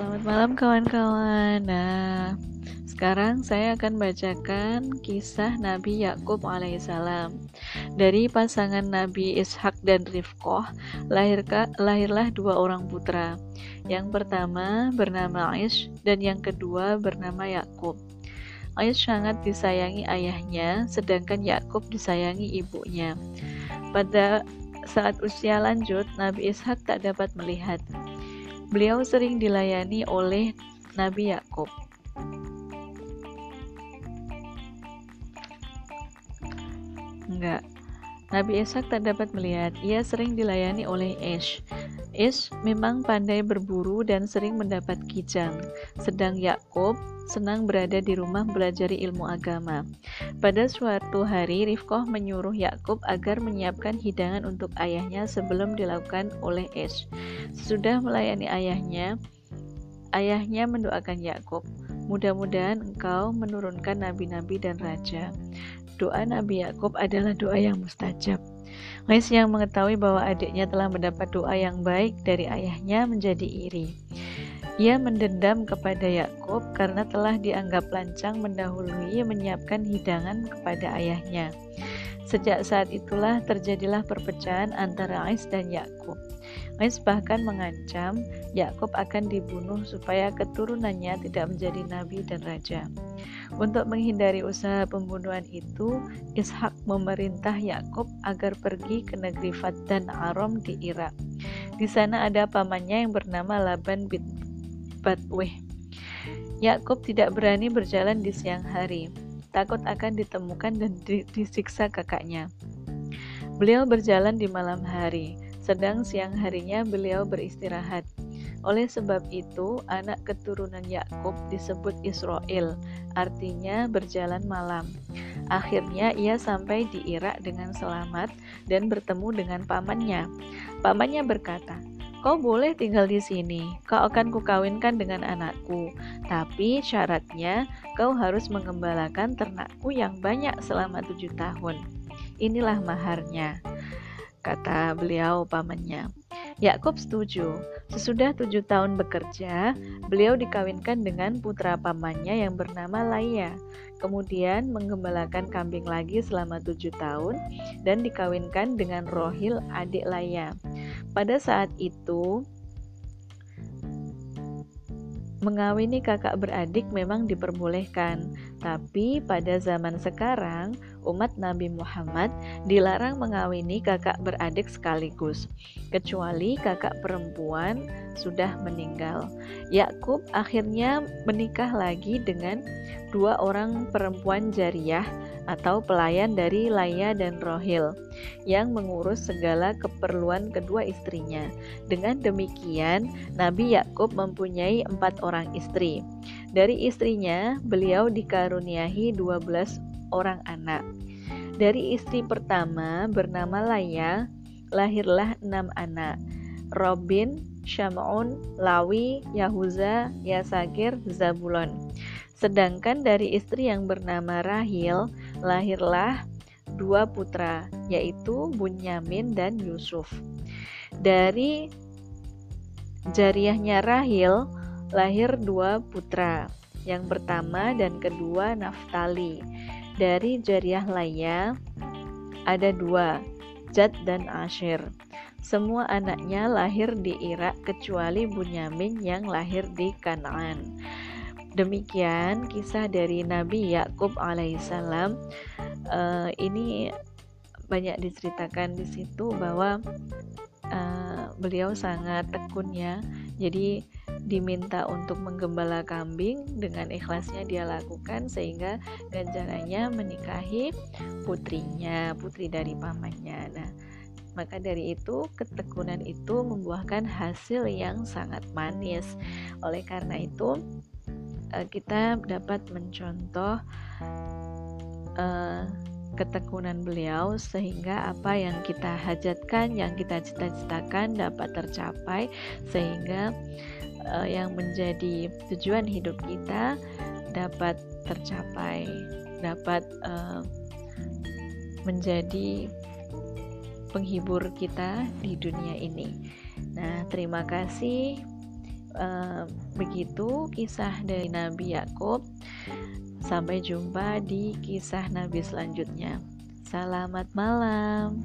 Selamat malam kawan-kawan. Nah, sekarang saya akan bacakan kisah Nabi Yakub alaihissalam. Dari pasangan Nabi Ishak dan Rifkoh, lahirlah dua orang putra. Yang pertama bernama Aish dan yang kedua bernama Yakub. Aish sangat disayangi ayahnya, sedangkan Yakub disayangi ibunya. Pada saat usia lanjut, Nabi Ishak tak dapat melihat. Beliau sering dilayani oleh Nabi Yakub. Enggak. Nabi Ishak tak dapat melihat. Ia sering dilayani oleh Ish. Ish memang pandai berburu dan sering mendapat kijang, sedang Yakub senang berada di rumah belajar ilmu agama. Pada suatu hari, Rifkoh menyuruh Yakub agar menyiapkan hidangan untuk ayahnya sebelum dilakukan oleh Ish. Sesudah melayani ayahnya, ayahnya mendoakan Yakub, mudah-mudahan engkau menurunkan nabi-nabi dan raja. Doa Nabi Yakub adalah doa yang mustajab. Lais yang mengetahui bahwa adiknya telah mendapat doa yang baik dari ayahnya menjadi iri. Ia mendendam kepada Yakub karena telah dianggap lancang mendahului menyiapkan hidangan kepada ayahnya. Sejak saat itulah terjadilah perpecahan antara Ais dan Yakub. Ais bahkan mengancam Yakub akan dibunuh supaya keturunannya tidak menjadi nabi dan raja. Untuk menghindari usaha pembunuhan itu, Ishak memerintah Yakub agar pergi ke negeri Fat dan Arom di Irak. Di sana ada pamannya yang bernama Laban bin Batweh. Yakub tidak berani berjalan di siang hari, takut akan ditemukan dan disiksa kakaknya. Beliau berjalan di malam hari, sedang siang harinya beliau beristirahat. Oleh sebab itu, anak keturunan Yakub disebut Israel, artinya berjalan malam. Akhirnya ia sampai di Irak dengan selamat dan bertemu dengan pamannya. Pamannya berkata, Kau boleh tinggal di sini, kau akan kukawinkan dengan anakku. Tapi syaratnya kau harus mengembalakan ternakku yang banyak selama tujuh tahun. Inilah maharnya, kata beliau pamannya. Yakub setuju. Sesudah tujuh tahun bekerja, beliau dikawinkan dengan putra pamannya yang bernama Laya. Kemudian menggembalakan kambing lagi selama tujuh tahun dan dikawinkan dengan Rohil adik Laya. Pada saat itu, Mengawini kakak beradik memang diperbolehkan, tapi pada zaman sekarang umat Nabi Muhammad dilarang mengawini kakak beradik sekaligus, kecuali kakak perempuan sudah meninggal. Yakub akhirnya menikah lagi dengan dua orang perempuan jariah atau pelayan dari Laya dan Rohil yang mengurus segala keperluan kedua istrinya. Dengan demikian, Nabi Yakub mempunyai empat orang istri. Dari istrinya, beliau dikaruniahi 12 orang anak. Dari istri pertama bernama Laya, lahirlah enam anak. Robin, Sham'un, Lawi, Yahuza, Yasagir, Zabulon. Sedangkan dari istri yang bernama Rahil, lahirlah dua putra, yaitu Bunyamin dan Yusuf. Dari jariahnya Rahil, lahir dua putra. Yang pertama dan kedua Naftali. Dari jariah Laya ada dua, Jad dan Ashir. Semua anaknya lahir di Irak kecuali Bunyamin yang lahir di Kanaan. Demikian kisah dari Nabi Yakub alaihissalam. Uh, ini banyak diceritakan di situ bahwa uh, beliau sangat tekun ya. Jadi diminta untuk menggembala kambing dengan ikhlasnya dia lakukan sehingga ganjarannya menikahi putrinya, putri dari pamannya. Nah, maka dari itu ketekunan itu membuahkan hasil yang sangat manis. Oleh karena itu, uh, kita dapat mencontoh uh, ketekunan beliau sehingga apa yang kita hajatkan, yang kita cita-citakan dapat tercapai sehingga uh, yang menjadi tujuan hidup kita dapat tercapai, dapat uh, menjadi penghibur kita di dunia ini. Nah, terima kasih. uh, begitu kisah dari Nabi Yakub. Sampai jumpa di kisah Nabi selanjutnya. Selamat malam.